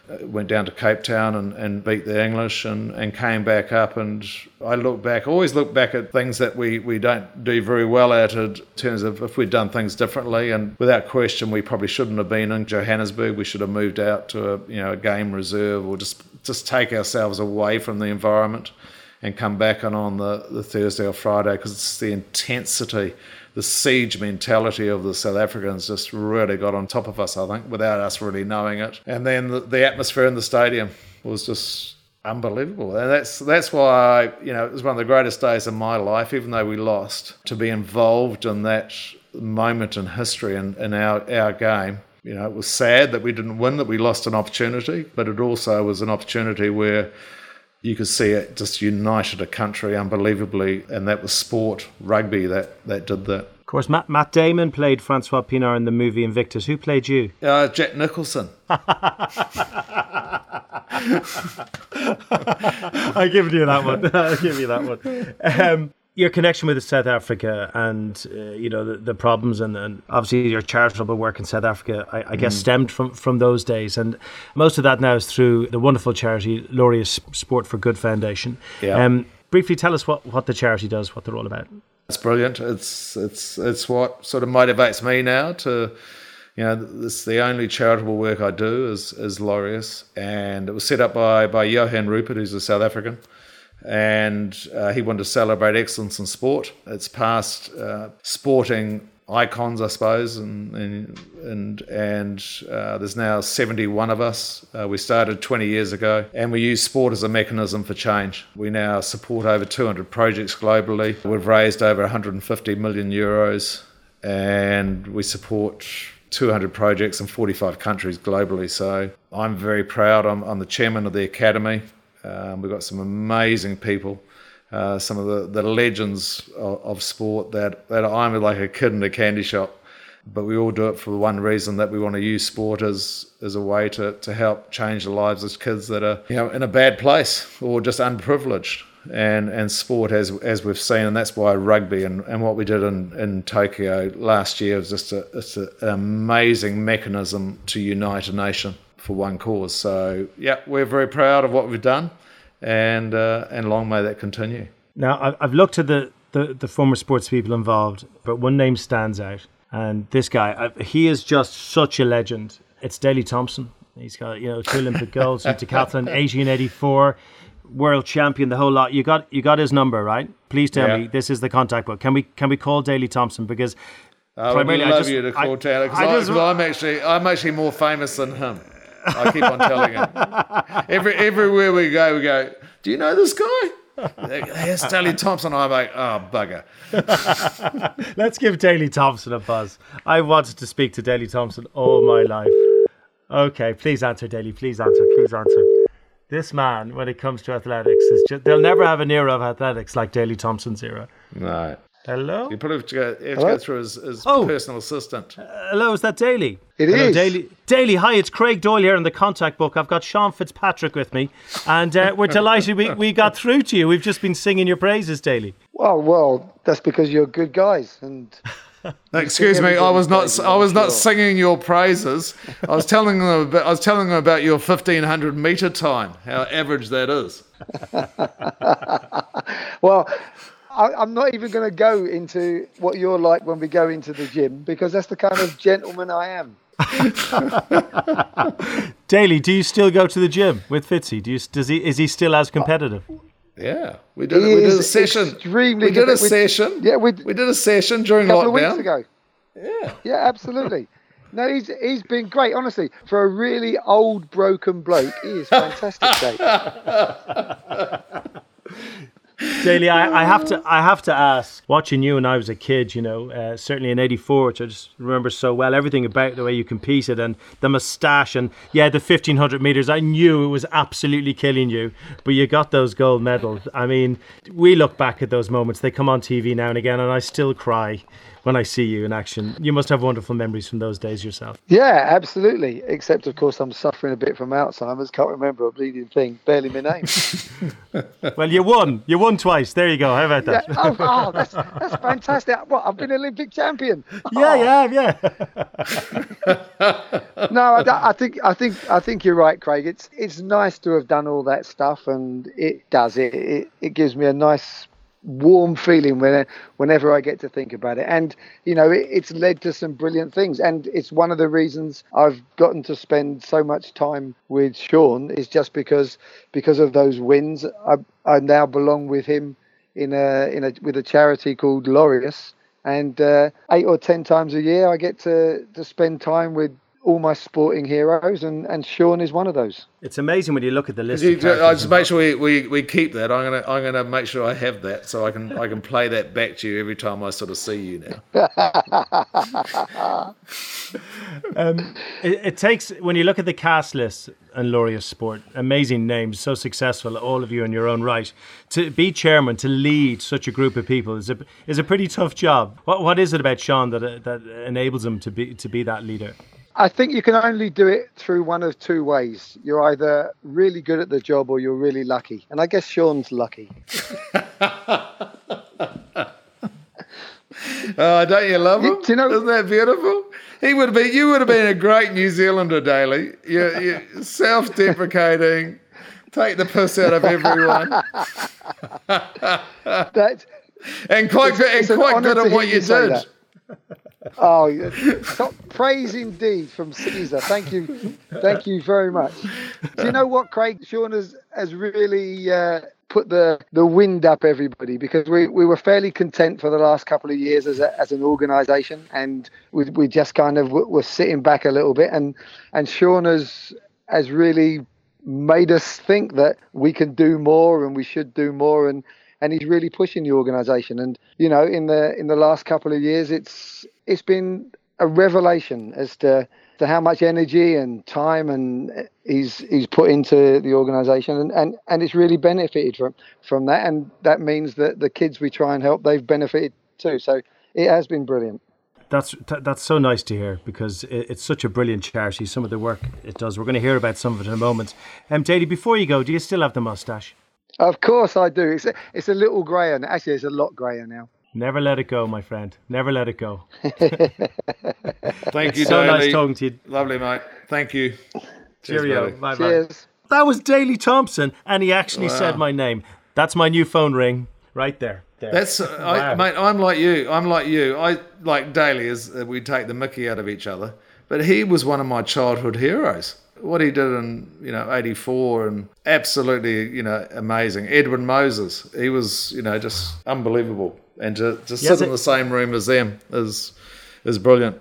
uh, went down to Cape Town and, and beat the English and, and came back up. And I look back, always look back at things that we, we don't do very well at in terms of if we'd done things differently. And without question, we probably shouldn't have been in Johannesburg. We should have moved out to a you know a game reserve or just just take ourselves away from the environment and come back on on the, the Thursday or Friday because it's the intensity the siege mentality of the South Africans just really got on top of us, I think, without us really knowing it. And then the, the atmosphere in the stadium was just unbelievable. And that's that's why you know it was one of the greatest days of my life, even though we lost, to be involved in that moment in history and in, in our, our game. You know, it was sad that we didn't win, that we lost an opportunity, but it also was an opportunity where you could see it just united a country unbelievably, and that was sport, rugby, that, that did that. Of course, Matt, Matt Damon played Francois Pienaar in the movie Invictus. Who played you? Uh, Jack Nicholson. <laughs> I give you that one. <laughs> I'll give you that one. Um, your connection with South Africa and uh, you know the, the problems and, and obviously your charitable work in South Africa, I, I guess, stemmed from from those days, and most of that now is through the wonderful charity Laureus Sport for Good Foundation. Yeah. Um, briefly, tell us what, what the charity does, what they're all about. It's brilliant. It's it's it's what sort of motivates me now to, you know, this the only charitable work I do is is Laureus, and it was set up by by Johan Rupert, who's a South African, and uh, he wanted to celebrate excellence in sport. It's past uh, sporting icons, I suppose, and and and, and uh, there's now 71 of us. Uh, we started 20 years ago, and we use sport as a mechanism for change. We now support over 200 projects globally. We've raised over 150 million euros, and we support 200 projects in 45 countries globally. So I'm very proud. I'm, I'm the chairman of the academy. Um, we've got some amazing people uh, some of the, the legends of, of, sport that, that I'm like a kid in a candy shop. but we all do it for one reason that we want to use sport as as a way to, to help change the lives of kids that are you know in a bad place or just unprivileged and and sport as as we've seen and that's why rugby and, and what we did in, in Tokyo last year was just a, it's a, an amazing mechanism to unite a nation for one cause so yeah we're very proud of what we've done and uh, and long may that continue now I've looked at the, the, the former sports people involved but one name stands out and this guy, he is just such a legend. It's Daley Thompson. He's got you know two Olympic golds in decathlon, 1884, <laughs> world champion, the whole lot. You got you got his number right. Please tell yeah. me this is the contact book. Can we can we call Daley Thompson because I would love I just, you to call I, Taylor because I'm actually I'm actually more famous than him. I keep on telling him. Every everywhere we go, we go. Do you know this guy? Here's Daley Thompson. I'm like, oh, bugger. <laughs> Let's give Daley Thompson a buzz. I wanted to speak to Daley Thompson all my life. Okay, please answer, Daley. Please answer. Please answer. This man, when it comes to athletics, is just, they'll never have an era of athletics like Daley Thompson's era. Right. Hello? You probably have to go, have to go through his, his oh. personal assistant. Uh, hello, is that Daley? It hello, is. Daley. Daley, hi, it's Craig Doyle here in the contact book. I've got Sean Fitzpatrick with me, and uh, we're delighted we, we got through to you. We've just been singing your praises, Daley. Well, well, that's because you're good guys, and Excuse me, I was not. I was not singing your praises. I was telling them. About, I was telling them about your fifteen hundred meter time. How average that is. <laughs> well, I, am not even going to go into what you're like when we go into the gym because that's the kind of gentleman I am. <laughs> Daley, do you still go to the gym with Fitzy? Do you, does he is he still as competitive? Yeah, we did. we did a session. Extremely we did a session. Yeah, we, we did a session during a couple lockdown. of weeks ago. Yeah, yeah, absolutely. No, he's he's been great. Honestly, for a really old broken bloke, he is fantastic. <laughs> Daley, I, I, have to I have to ask. Watching you when I was a kid, you know, uh, certainly in '84, which I just remember so well, everything about the way you competed and the moustache and yeah, the 1500 meters. I knew it was absolutely killing you, but you got those gold medals. I mean, we look back at those moments; they come on TV now and again, and I still cry when I see you in action. You must have wonderful memories from those days yourself. Yeah, absolutely. Except, of course, I'm suffering a bit from Alzheimer's. Can't remember a bleeding thing. Barely my name. <laughs> <laughs> well, you won. You won twice. There you go. How about that? Yeah. Oh, oh, that's, that's fantastic. What? I've been Olympic champion. <laughs> Yeah, yeah, yeah. no, I, I, think I think I think you're right, Craig. It's it's nice to have done all that stuff, and it does it. It, it gives me a nice warm feeling when, whenever I get to think about it. And, you know, it, it's led to some brilliant things. And it's one of the reasons I've gotten to spend so much time with Sean is just because because of those wins. I, I now belong with him in a, in a with a charity called Laureus. And uh, eight or ten times a year, I get to, to spend time with all my sporting heroes, and, and Sean is one of those. It's amazing when you look at the list. You, I just make sure we, we, we keep that. I'm gonna I'm gonna make sure I have that so I can I can play that back to you every time I sort of see you now. <laughs> um, it, it, takes when you look at the cast list and Laureus Sport, amazing names, so successful, all of you in your own right. To be chairman, to lead such a group of people is a is a pretty tough job. What what is it about Sean that that enables him to be to be that leader? I think you can only do it through one of two ways. You're either really good at the job or you're really lucky. And I guess Sean's lucky. <laughs> oh, don't you love him? Do you know, Isn't that beautiful? He would be. You would have been a great New Zealander, Daley. You're, you're self-deprecating, take the piss out of everyone. <laughs> that, and quite good, and quite good at what you did. Oh, top praise indeed from Caesar. Thank you, thank you very much. Do you know what, Craig? Sean has has really uh, put the the wind up everybody because we, we were fairly content for the last couple of years as a, as an organisation, and we we just kind of were sitting back a little bit, and and Sean has has really made us think that we can do more and we should do more and and he's really pushing the organisation. And you know, in the in the last couple of years, it's it's been a revelation as to to how much energy and time and he's he's put into the organisation, and, and and it's really benefited from from that. And that means that the kids we try and help, they've benefited too. So it has been brilliant. That's that's so nice to hear because it's such a brilliant charity. Some of the work it does. We're going to hear about some of it in a moment. Um, Daley, before you go, do you still have the mustache? Of course I do. It's a, it's a little grayer. Actually, it's a lot grayer now. Never let it go, my friend. Never let it go. <laughs> Thank you, so Daley. nice talking to you. Lovely, mate. Thank you. Cheerio. Cheers, bye bye. Cheers. That was Daley Thompson, and he actually said my name. That's my new phone ring right there. there. That's, uh, I, mate. I'm like you. I'm like you. I like Daley is uh, we take the Mickey out of each other, but he was one of my childhood heroes. What he did in you know '84 and absolutely you know amazing. Edwin Moses. He was you know just unbelievable, and to, to sit in the same room as them is is brilliant.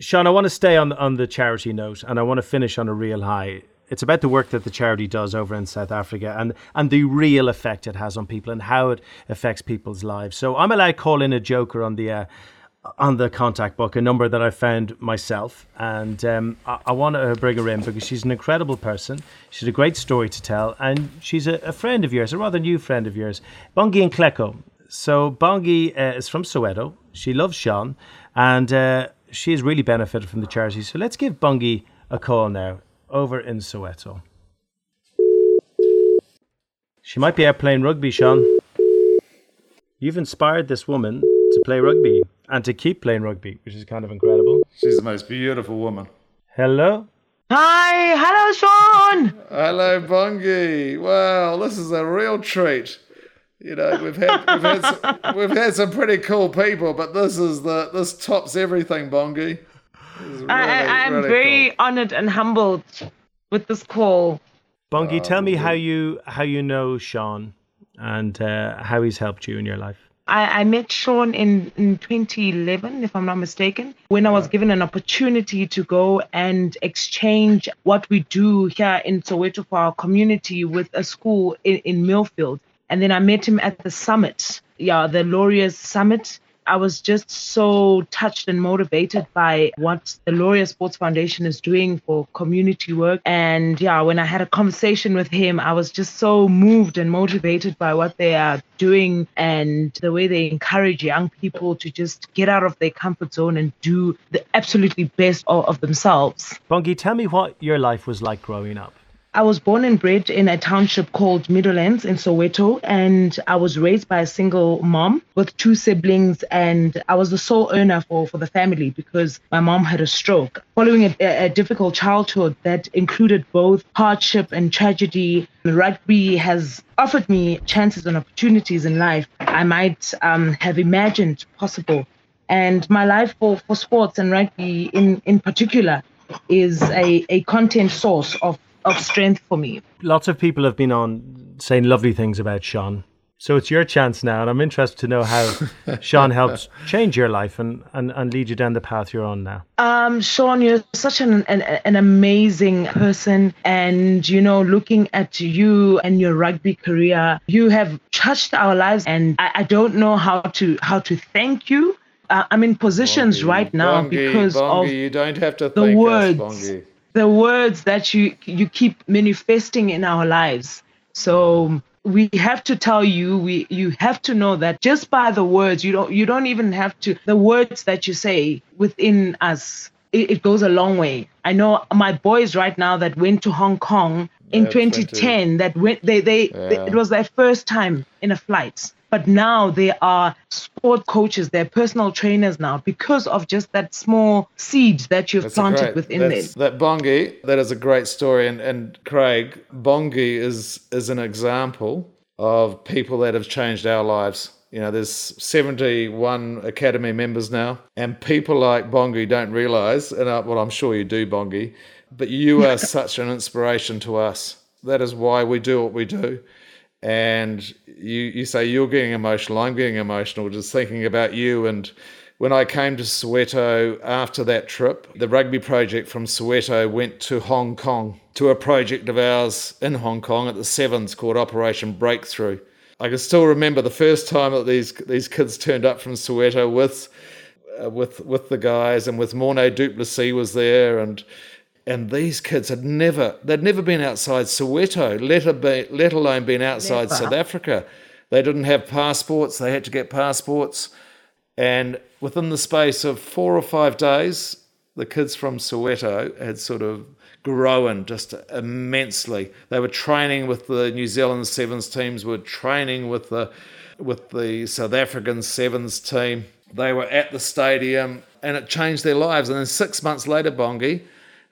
Sean, I want to stay on on the charity note, and I want to finish on a real high. It's about the work that the charity does over in South Africa, and and the real effect it has on people, and how it affects people's lives. So I'm allowed to call in a joker on the. Uh, on the contact book, a number that I found myself, and um, I, I want to bring her in because she's an incredible person. She's a great story to tell, and she's a, a friend of yours, a rather new friend of yours, Bongi and Kleko. So Bongi uh, is from Soweto. She loves Sean, and uh, she has really benefited from the charity. So let's give Bongi a call now over in Soweto. She might be out playing rugby, Sean. You've inspired this woman to play rugby and to keep playing rugby, which is kind of incredible. She's the most beautiful woman. Hello. Hi, hello, Sean. Hello, Bongi. Wow, this is a real treat. You know, we've had we've had some, <laughs> we've had some pretty cool people, but this is the this tops everything, Bongi. This I, I, really, I'm really very cool. honored and humbled with this call. Bongi, tell me how you how you know Sean and uh, how he's helped you in your life. I, I met Sean in, in 2011, if I'm not mistaken, when I was given an opportunity to go and exchange what we do here in Soweto for our community with a school in, in Millfield. And then I met him at the summit, yeah, the Laureus Summit. I was just so touched and motivated by what the Laureus Sports Foundation is doing for community work. And yeah, when I had a conversation with him, I was just so moved and motivated by what they are doing and the way they encourage young people to just get out of their comfort zone and do the absolutely best of themselves. Bongi, tell me what your life was like growing up. I was born and bred in a township called Meadowlands in Soweto, and I was raised by a single mom with two siblings, and I was the sole earner for, for the family because my mom had a stroke. Following a, a difficult childhood that included both hardship and tragedy, rugby has offered me chances and opportunities in life I might um, have imagined possible. And my life for, for sports and rugby in, in particular is a, a content source of of strength for me. Lots of people have been on saying lovely things about Sean. So it's your chance now, and I'm interested to know how <laughs> Sean helped change your life and, and, and lead you down the path you're on now. Um, Sean, you're such an, an an amazing person, and you know, looking at you and your rugby career, you have touched our lives, and I, I don't know how to how to thank you. Uh, I'm in positions Bongi, right now Bongi, because Bongi, of you don't have to the thank words. us, Bongi. The words that you you keep manifesting in our lives. So um, we have to tell you we you have to know that just by the words you don't you don't even have to the words that you say within us it, it goes a long way. I know my boys right now that went to Hong Kong in Yeah, 2010 that went they they, they it was their first time in a flight but now they are sport coaches they're personal trainers now because of just that small seed that you've That's planted great- within them That Bongi, that is a great story. And, and Craig, Bongi is is an example of people that have changed our lives. You know, there's 71 Academy members now, and people like Bongi don't realize, and I, well, I'm sure you do, Bongi, but you are <laughs> such an inspiration to us. That is why we do what we do. And you, you say you're getting emotional, I'm getting emotional just thinking about you. And when I came to Soweto after that trip, the rugby project from Soweto went to Hong Kong to a project of ours in Hong Kong at the Sevens called Operation Breakthrough. I can still remember the first time that these these kids turned up from Soweto with uh, with with the guys and with Morne du Plessis was there and and these kids had never they'd never been outside Soweto, let, a be, let alone been outside Never. South Africa. They didn't have passports. They had to get passports, And within the space of four or five days, the kids from Soweto had sort of grown just immensely. They were training with the New Zealand sevens teams, were training with the with the South African sevens team. They were at the stadium and it changed their lives. And then six months later, Bongi,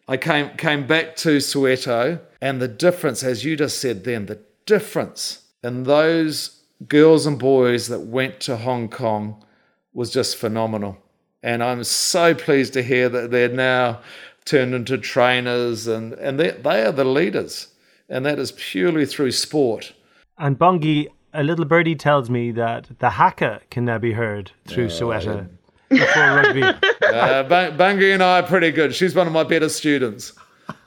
I came came back to Soweto and the difference, as you just said then, the difference in those girls and boys that went to Hong Kong was just phenomenal. And I'm so pleased to hear that they're now turned into trainers and, and they, they are the leaders. And that is purely through sport. And Bongi, a little birdie tells me that the haka can now be heard through oh, Soweto before rugby. <laughs> Uh, Bongi and I are pretty good. She's one of my better students. <laughs>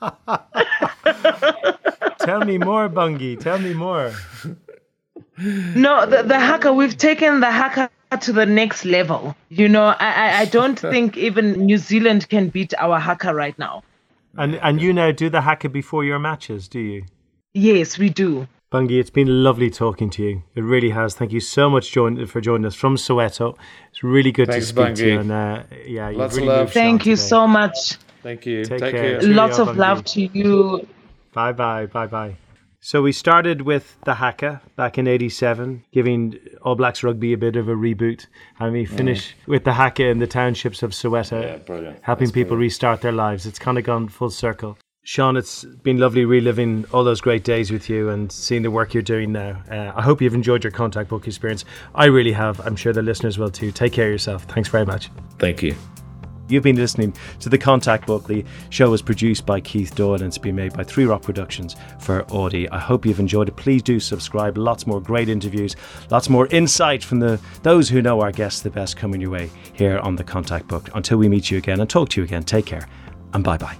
Tell me more, Bongi. Tell me more. No, the, the haka, we've taken the haka to the next level. You know, I, I don't <laughs> think even New Zealand can beat our haka right now. And and you now do the haka before your matches, do you? Yes, we do. Bongi, it's been lovely talking to you. It really has. Thank you so much join, for joining us from Soweto. It's really good Thanks, to speak Bongi. to you. And uh, yeah, Lots really of love. Thank you today. so much. Thank you. Take, Take care. care. Lots of love to you. Bye bye. Bye bye. So we started with the Haka back in '87, giving All Blacks rugby a bit of a reboot, and we finish mm. with the Haka in the townships of Soweto, yeah, helping That's people brilliant. restart their lives. It's kind of gone full circle. Sean, it's been lovely reliving all those great days with you and seeing the work you're doing now. Uh, I hope you've enjoyed your contact book experience. I really have. I'm sure the listeners will too. Take care of yourself. Thanks very much. Thank you. You've been listening to the Contact Book. The show was produced by Keith Doyle and it's been made by Three Rock Productions for Auddy. I hope you've enjoyed it. Please do subscribe. Lots more great interviews, lots more insight from the those who know our guests the best coming your way here on the Contact Book. Until we meet you again and talk to you again, take care and bye bye.